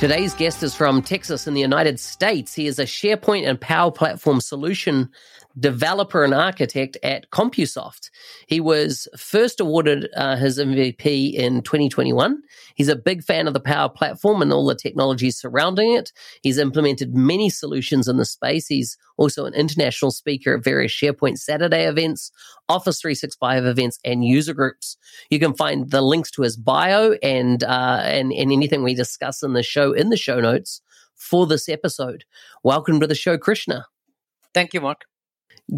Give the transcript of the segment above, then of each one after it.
Today's guest is from Texas in the United States. He is a SharePoint and Power Platform solution developer and architect at CompuSoft. He was first awarded uh, his MVP in 2021. He's a big fan of the Power Platform and all the technologies surrounding it. He's implemented many solutions in the space. He's also an international speaker at various SharePoint Saturday events, Office 365 events, and user groups. You can find the links to his bio and uh, and, and anything we discuss in the show in the show notes for this episode. Welcome to the show, Krishna. Thank you, Mark.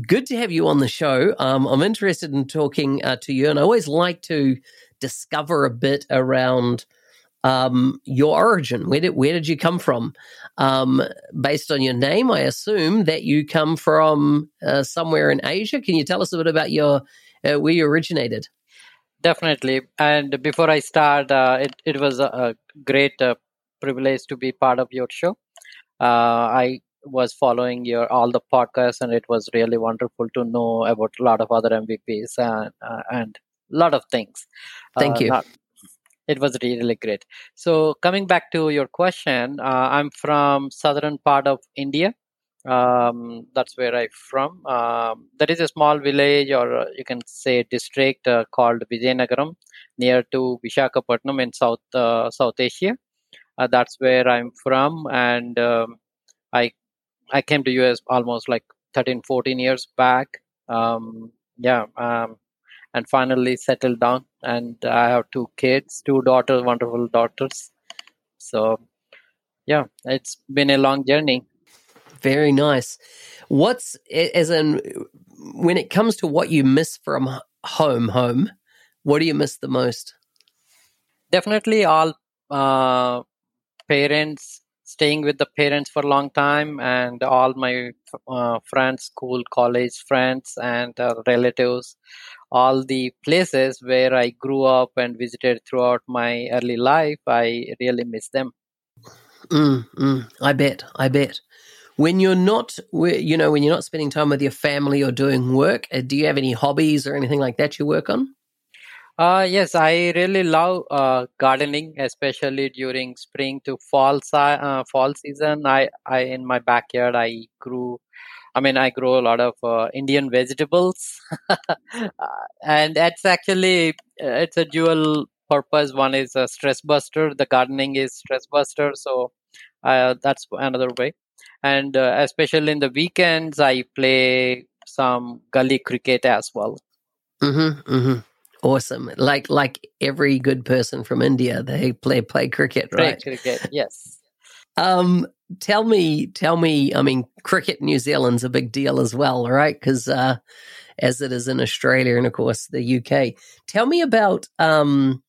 Good to have you on the show. Um, I'm interested in talking uh, to you, and I always like to discover a bit around um, your origin. Where did where did you come from? Um, based on your name, I assume that you come from uh, somewhere in Asia. Can you tell us a bit about your uh, where you originated? Definitely. And before I start, uh, it it was a, a great uh, privilege to be part of your show. Uh, I was following your all the podcasts, and it was really wonderful to know about a lot of other MVPs and and a lot of things. Thank you. Not, it was really great so coming back to your question uh, i'm from southern part of india um, that's where i'm from um, there is a small village or uh, you can say district uh, called vijayanagaram near to vishakhapatnam in south uh, south asia uh, that's where i'm from and um, i i came to us almost like 13 14 years back. Um, yeah um, and finally settled down and i have two kids two daughters wonderful daughters. So yeah it's been a long journey. Very nice. What's as in when it comes to what you miss from home home what do you miss the most? Definitely all uh, parents staying with the parents for a long time and all my uh, friends school college friends and uh, relatives all the places where I grew up and visited throughout my early life, I really miss them. Mm, mm, I bet. I bet. When you're not, you know, when you're not spending time with your family or doing work, uh, do you have any hobbies or anything like that you work on? Uh, yes, I really love uh, gardening, especially during spring to fall uh, fall season. I, I in my backyard I grew I mean, I grow a lot of uh, Indian vegetables, uh, and that's actually uh, it's a dual purpose. One is a stress buster. The gardening is stress buster, so uh, that's another way. And uh, especially in the weekends, I play some gully cricket as well. Mm-hmm, mm-hmm. Awesome! Like like every good person from India, they play play cricket, right? Play cricket, yes. Um, tell me, tell me. I mean, cricket in New Zealand's a big deal as well, right? Because uh, as it is in Australia and of course the UK. Tell me about um,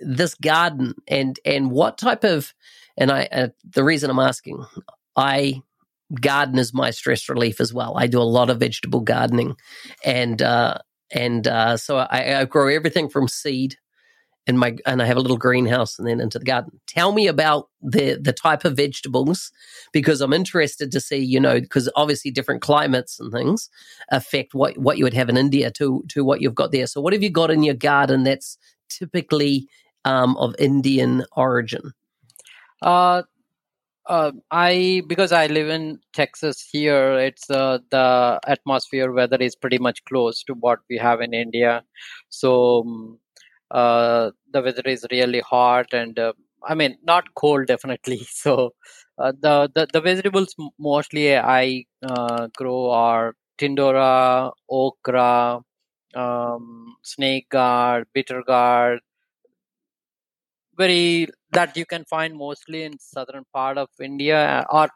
this garden and and what type of. And I, uh, the reason I'm asking, I garden is my stress relief as well. I do a lot of vegetable gardening, and uh, and uh, so I, I grow everything from seed and my and I have a little greenhouse and then into the garden. Tell me about the the type of vegetables because I'm interested to see, you know, because obviously different climates and things affect what what you would have in India to to what you've got there. So what have you got in your garden that's typically um, of Indian origin? Uh, Uh, I because I live in Texas here, it's uh, the atmosphere weather is pretty much close to what we have in India, so um, uh, the weather is really hot and uh, I mean not cold definitely. So uh, the, the the vegetables mostly I uh, grow are tindora, okra, um, snake gourd, bitter gourd, very that you can find mostly in southern part of India or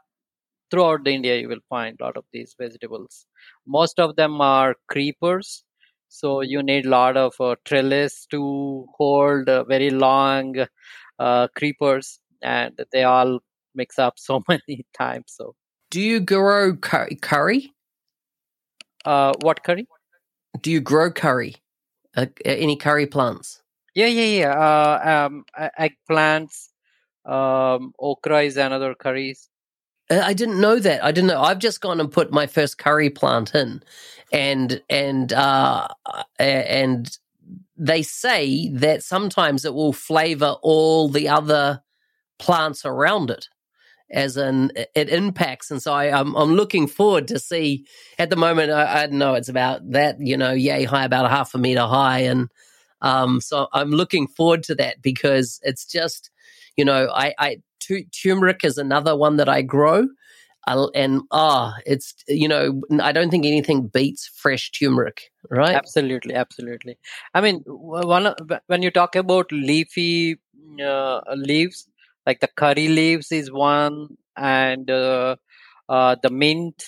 throughout the India you will find a lot of these vegetables. Most of them are creepers, so you need a lot of uh, trellis to hold uh, very long uh, creepers, and they all mix up so many times. So, do you grow curry? Uh, what curry? Do you grow curry? Uh, any curry plants? Yeah, yeah, yeah. Uh, um, eggplants, um, okra is another curries. Uh, I didn't know that. I didn't know. I've just gone and put my first curry plant in, and and uh, and they say that sometimes it will flavor all the other plants around it as in it impacts and so I, am I'm, I'm looking forward to see at the moment I, I, know it's about that you know yay high about a half a meter high and um, so I'm looking forward to that because it's just, you know, I, I t- turmeric is another one that I grow. Uh, and ah, oh, it's you know, I don't think anything beats fresh turmeric, right? Absolutely, absolutely. I mean, one when you talk about leafy uh, leaves, like the curry leaves is one, and uh, uh, the mint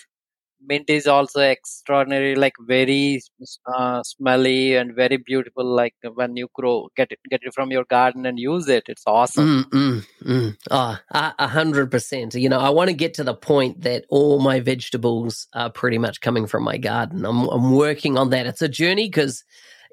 mint is also extraordinary like very uh, smelly and very beautiful like when you grow get it get it from your garden and use it. It's awesome. Mm, mm, mm. Oh, a hundred percent. You know i want to get to the point that all my vegetables are pretty much coming from my garden. I'm, I'm working on that. It's a journey because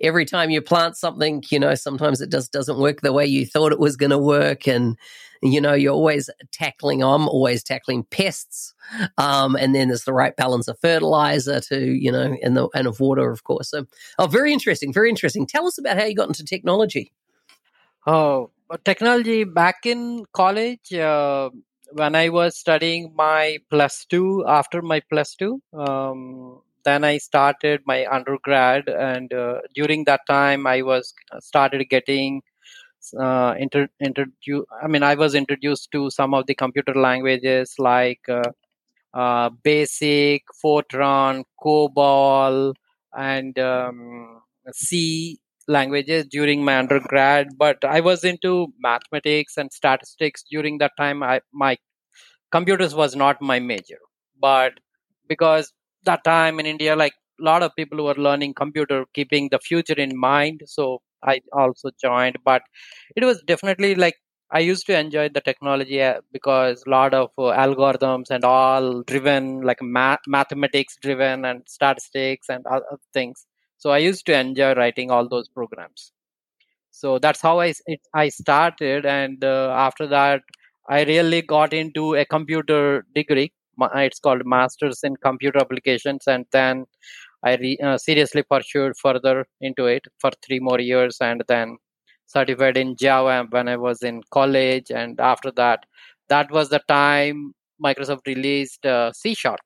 every time you plant something you know sometimes it just doesn't work the way you thought it was going to work and you know, you're always tackling, I'm always tackling pests. Um, and then there's the right balance of fertilizer to, you know, and the, and of water, of course. So, oh, very interesting. Very interesting. Tell us about how you got into technology. Oh, technology back in college, uh, when I was studying my plus two, after my plus two, um, then I started my undergrad, and uh, during that time, I was uh, started getting uh, inter, introduce i mean i was introduced to some of the computer languages like uh, uh, basic fortran cobol and um, c languages during my undergrad. But i was into mathematics and statistics during that time. I, my computers was not my major. But because that time in india like a lot of people were learning computer keeping the future in mind so I also joined, but it was definitely like I used to enjoy the technology uh, because a lot of uh, algorithms and all driven, like math, mathematics driven and statistics and other things. So I used to enjoy writing all those programs. So that's how I it, I started, and uh, after that, I really got into a computer degree. It's called Masters in Computer Applications, and then I re, uh, seriously pursued further into it for three more years and then certified in Java when I was in college. And after that, that was the time Microsoft released uh, C Sharp.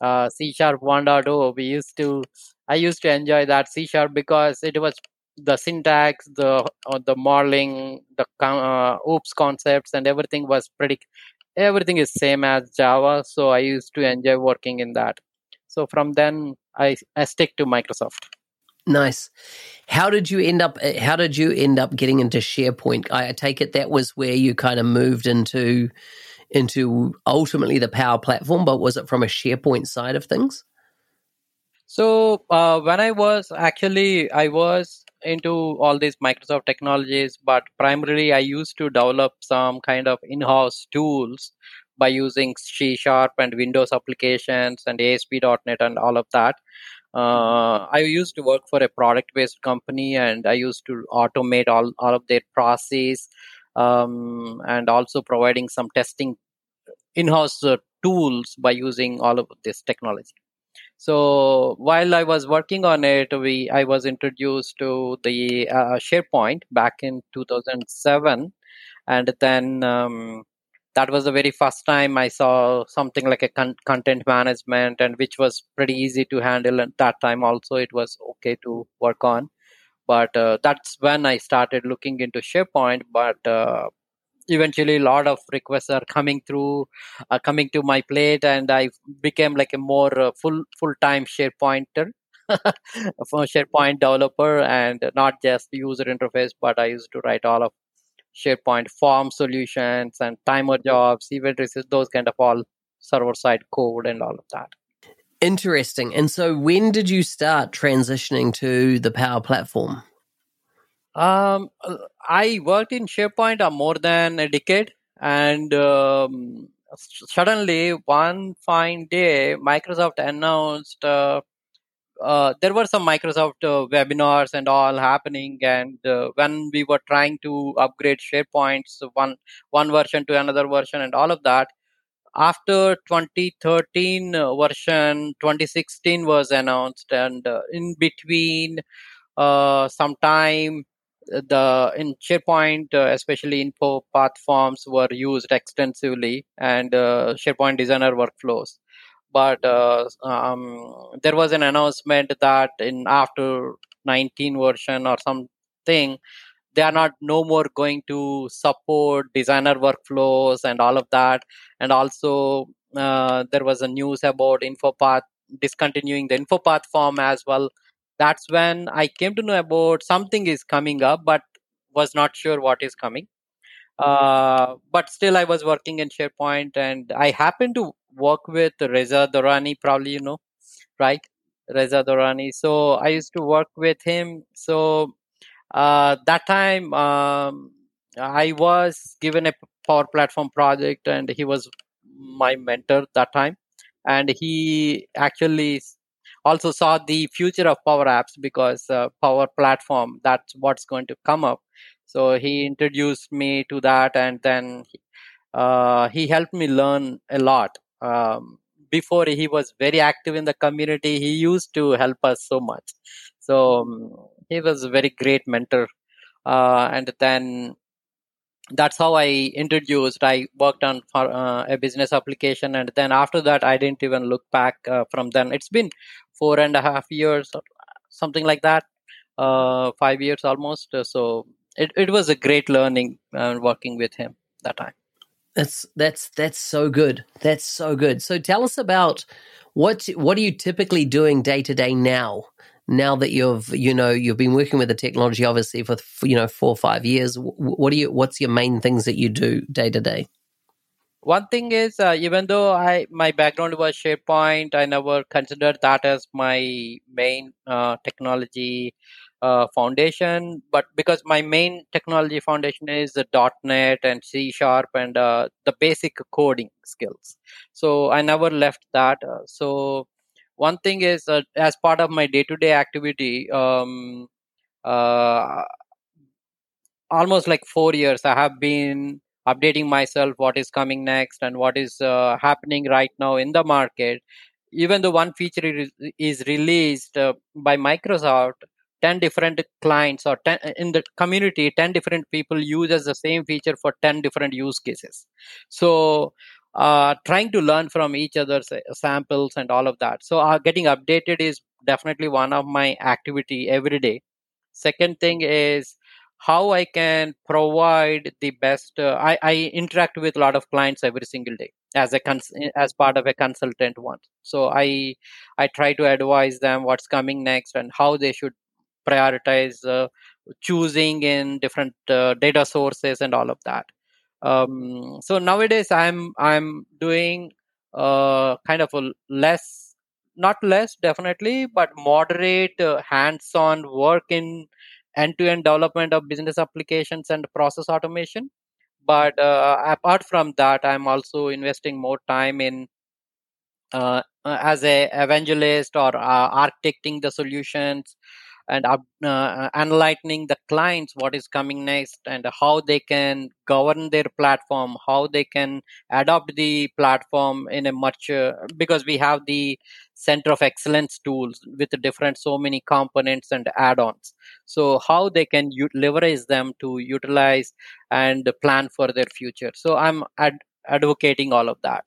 Uh, C Sharp 1.0. We used to, I used to enjoy that C Sharp because it was the syntax, the uh, the modeling, the uh, OOPS concepts, and everything was pretty. Everything is same as Java, so I used to enjoy working in that. So from then, I, I stick to Microsoft. Nice. How did you end up? Uh, how did you end up getting into SharePoint? I take it that was where you kind of moved into into ultimately the Power Platform, but was it from a SharePoint side of things? So uh, when I was actually, I was into all these Microsoft technologies, but primarily I used to develop some kind of in-house tools by using C Sharp and Windows applications and ASP.NET and all of that. Uh, I used to work for a product based company and I used to automate all, all of their process um, and also providing some testing in house uh, tools by using all of this technology. So while I was working on it, we I was introduced to the uh, SharePoint back in 2007, and then um, that was the very first time I saw something like a con- content management, and which was pretty easy to handle at that time. Also, it was okay to work on, but uh, that's when I started looking into SharePoint. But uh, eventually, a lot of requests are coming through, uh, coming to my plate, and I became like a more uh, full full time SharePointer. SharePoint developer and not just user interface, but I used to write all of SharePoint farm solutions and timer jobs, event receivers, those kind of all server side code and all of that. Interesting. And so, when did you start transitioning to the Power Platform? Um, I worked in SharePoint uh, more than a decade, and um, suddenly one fine day, Microsoft announced uh, uh, there were some Microsoft uh, webinars and all happening, and uh, when we were trying to upgrade SharePoints one one version to another version and all of that, after 2013 uh, version, 2016 was announced, and in between, uh, sometime the in SharePoint, especially info path forms were used extensively, and SharePoint Designer workflows. But uh, um, there was an announcement that in after 19 version or something they are not no more going to support designer workflows and all of that. And also uh, there was a news about infopath discontinuing the infopath form as well that's when i came to know about something is coming up but was not sure what is coming uh, but still i was working in sharepoint and i happened to work with Reza Dorani, probably you know, right? Reza Dorani. So I used to work with him. So uh, that time um, I was given a Power Platform project, and he was my mentor that time. And he actually also saw the future of Power Apps because uh, Power Platform that's what's going to come up. So he introduced me to that, and then uh, he helped me learn a lot. Um, before he was very active in the community he used to help us so much. So um, he was a very great mentor. Uh, and then that's how i introduced i worked on for, uh, a business application and then after that i didn't even look back uh, from then it's been four and a half years something like that uh, five years almost so it, it was a great learning uh, working with him that time that's that's that's so good. That's so good. So tell us about what what are you typically doing day to day now? Now that you've you know you've been working with the technology obviously for you know four or five years. What do you what's your main things that you do day to day? One thing is uh, even though I my background was SharePoint, I never considered that as my main uh, technology uh, foundation but because my main technology foundation is the .NET and C sharp and uh, the basic coding skills so I never left that uh, so one thing is uh, as part of my day-to-day activity um, uh, almost like four years I have been updating myself what is coming next and what is uh, happening right now in the market. Even though one feature is released by Microsoft 10 different clients or 10 in the community 10 different people uses the same feature for 10 different use cases. So uh, trying to learn from each other's uh, samples and all of that. So uh, getting updated is definitely one of my activity every day. Second thing is how i can provide the best uh, I, I interact with a lot of clients every single day as a cons- as part of a consultant one so i i try to advise them what's coming next and how they should prioritize uh, choosing in different uh, data sources and all of that um, so nowadays i'm i'm doing uh, kind of a less not less definitely but moderate uh, hands-on work in end-to-end development of business applications and process automation. But uh, apart from that i'm also investing more time in uh, as a evangelist or architecting the solutions and uh, enlightening the clients what is coming next and how they can govern their platform how they can adopt the platform in a much uh, because we have the center of excellence tools with different so many components and add-ons. So how they can u- leverage them to utilize and plan for their future. So i'm ad- advocating all of that.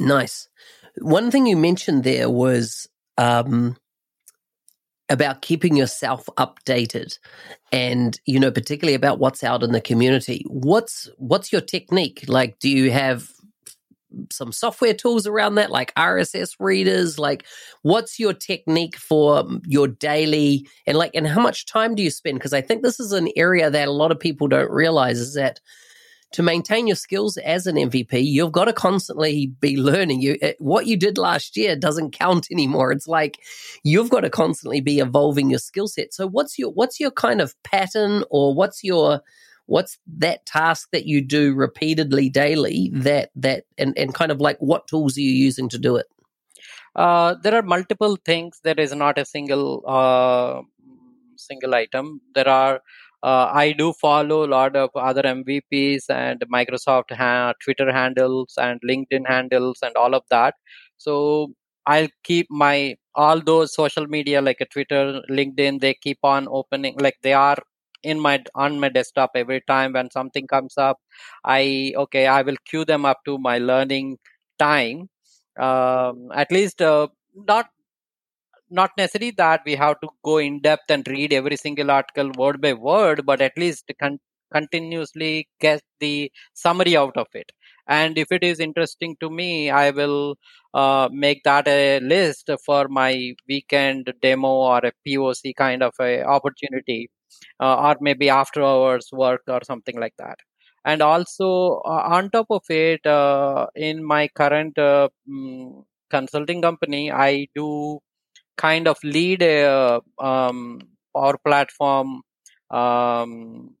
Nice. One thing you mentioned there was um, about keeping yourself updated and you know particularly about what's out in the community. What's what's your technique? Like do you have some software tools around that like rss readers? Like what's your technique for your daily and like and how much time do you spend? Because i think this is an area that a lot of people don't realize is that to maintain your skills as an MVP, you've got to constantly be learning. You eh, what you did last year doesn't count anymore. It's like you've got to constantly be evolving your skill set. So what's your what's your kind of pattern or what's your what's that task that you do repeatedly daily that that and, and kind of like what tools are you using to do it? Uh, there are multiple things. There is not a single uh, single item. There are uh, I do follow a lot of other MVPs and Microsoft ha- Twitter handles and LinkedIn handles and all of that. So I'll keep my all those social media like a Twitter, LinkedIn. They keep on opening like they are in my on my desktop every time when something comes up. I okay I will queue them up to my learning time. Um, at least uh, not not necessarily that we have to go in depth and read every single article word by word, but at least con- continuously get the summary out of it. And if it is interesting to me, I will uh, make that a list for my weekend demo or a POC kind of a opportunity, uh, or maybe after hours work or something like that. And also uh, on top of it, uh, in my current um, consulting company, I do kind of lead a um, Power Platform um,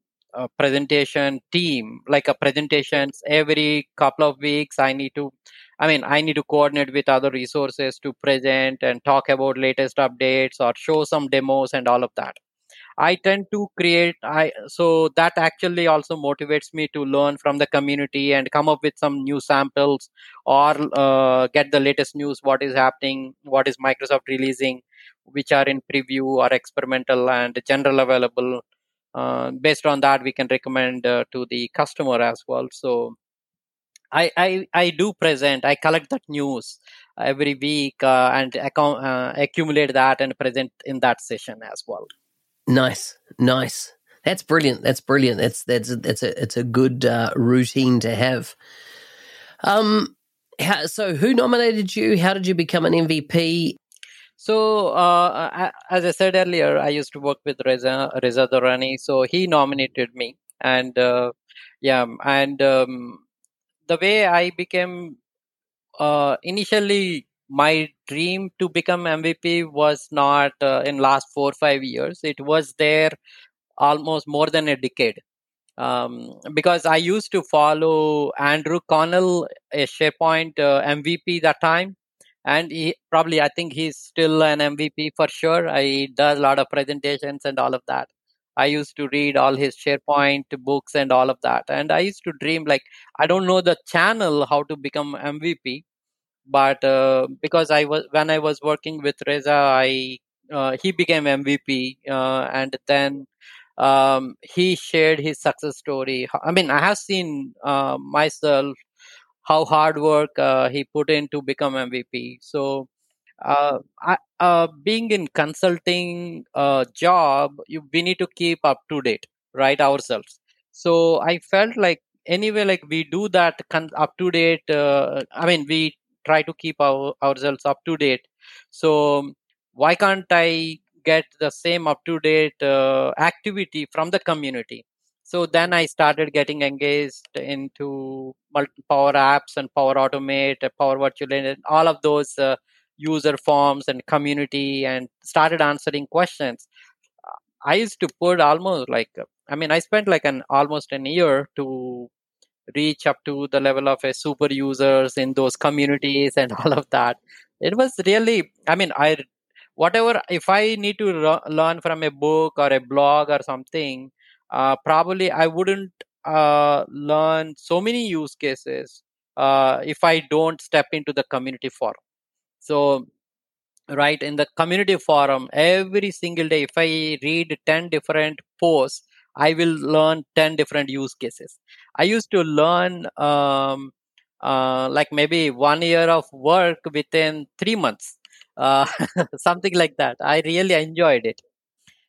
presentation team, like a presentations every couple of weeks. I need to, I mean, I need to coordinate with other resources to present and talk about latest updates or show some demos and all of that. I tend to create I so that actually also motivates me to learn from the community and come up with some new samples or uh, get the latest news what is happening what is Microsoft releasing which are in preview or experimental and general available. Uh, based on that we can recommend uh, to the customer as well. So I, I, I do present i collect that news every week uh, and account, uh, accumulate that and present in that session as well Nice, nice. That's brilliant. That's brilliant. That's that's that's a it's a good uh, routine to have. Um, how, so who nominated you? How did you become an MVP? So, uh, as I said earlier, I used to work with Reza Reza Dorani. So he nominated me, and uh, yeah, and um, the way I became uh, initially my dream to become MVP was not uh, in last four or five years. It was there almost more than a decade. Um, because I used to follow Andrew Connell, a SharePoint uh, MVP that time, and he probably I think he's still an MVP for sure. He does a lot of presentations and all of that. I used to read all his SharePoint books and all of that, and I used to dream like I don't know the channel how to become MVP, but uh, because I was when I was working with Reza, I uh, he became MVP, uh, and then um, he shared his success story. I mean, I have seen uh, myself how hard work uh, he put in to become MVP. So, uh, I, being in consulting job, you, we need to keep up to date, right? Ourselves. So I felt like anyway, like we do that con- up to date. I mean, we try to keep our, ourselves up to date. So why can't i get the same up to date uh, activity from the community? So then i started getting engaged into power apps and power automate power virtual and all of those uh, user forms and community and started answering questions. I used to put almost like i mean i spent like an almost an year to reach up to the level of a super users in those communities and all of that. It was really i mean i whatever if i need to re- learn from a book or a blog or something uh, probably i wouldn't uh, learn so many use cases uh, if i don't step into the community forum. So right in the community forum every single day if i read 10 different posts I will learn 10 different use cases. I used to learn um, uh, like maybe one year of work within three months, uh, something like that. I really enjoyed it.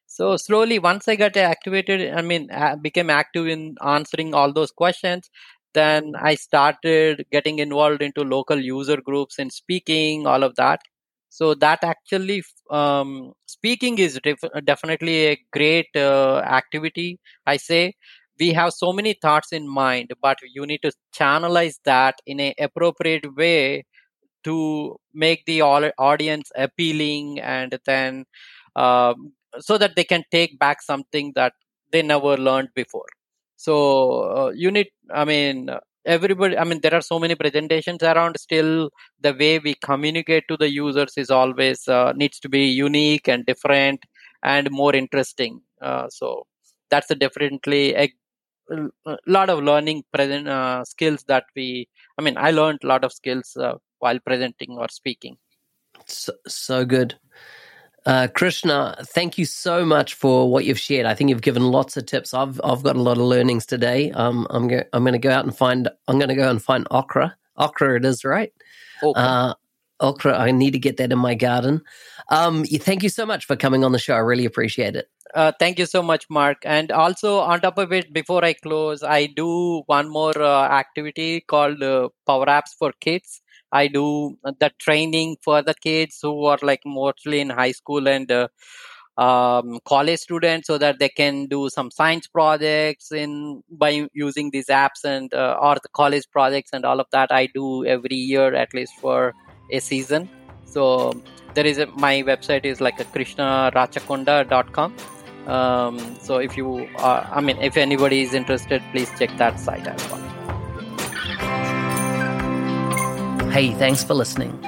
So slowly, once I got activated, I mean, I became active in answering all those questions. Then I started getting involved into local user groups and speaking, all of that. So that actually, um, speaking is def- definitely a great uh, activity. I say we have so many thoughts in mind but you need to channelize that in an appropriate way to make the audience appealing and then um, so that they can take back something that they never learned before so uh, you need i mean everybody i mean there are so many presentations around. Still the way we communicate to the users is always uh, needs to be unique and different and more interesting. Uh, so that's a definitely a a lot of learning present uh, skills that we i mean i learned a lot of skills uh, while presenting or speaking. So, so good uh, Krishna, thank you so much for what you've shared. I think you've given lots of tips. I've I've got a lot of learnings today. Um, I'm go- I'm going to go out and find. I'm going to go and find okra. Okra, it is right. Okay. Uh, okra. I need to get that in my garden. Um, thank you so much for coming on the show. I really appreciate it. Uh, thank you so much, Mark. And also, on top of it, before I close, I do one more uh, activity called uh, Power Apps for Kids. I do the training for the kids who are like mostly in high school and uh, um, college students, so that they can do some science projects in by using these apps and uh, or the college projects and all of that. I do every year at least for a season. So there is a, my website is like a krishnarachakonda.com um, so if you are, I mean, if anybody is interested, please check that site as well. Hey, thanks for listening.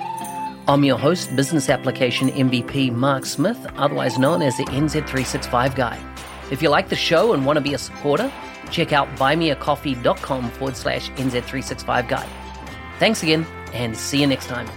I'm your host, Business Application MVP Mark Smith, otherwise known as the NZ365 Guy. If you like the show and want to be a supporter, check out buymeacoffee.com forward slash NZ365 Guy. Thanks again, and see you next time.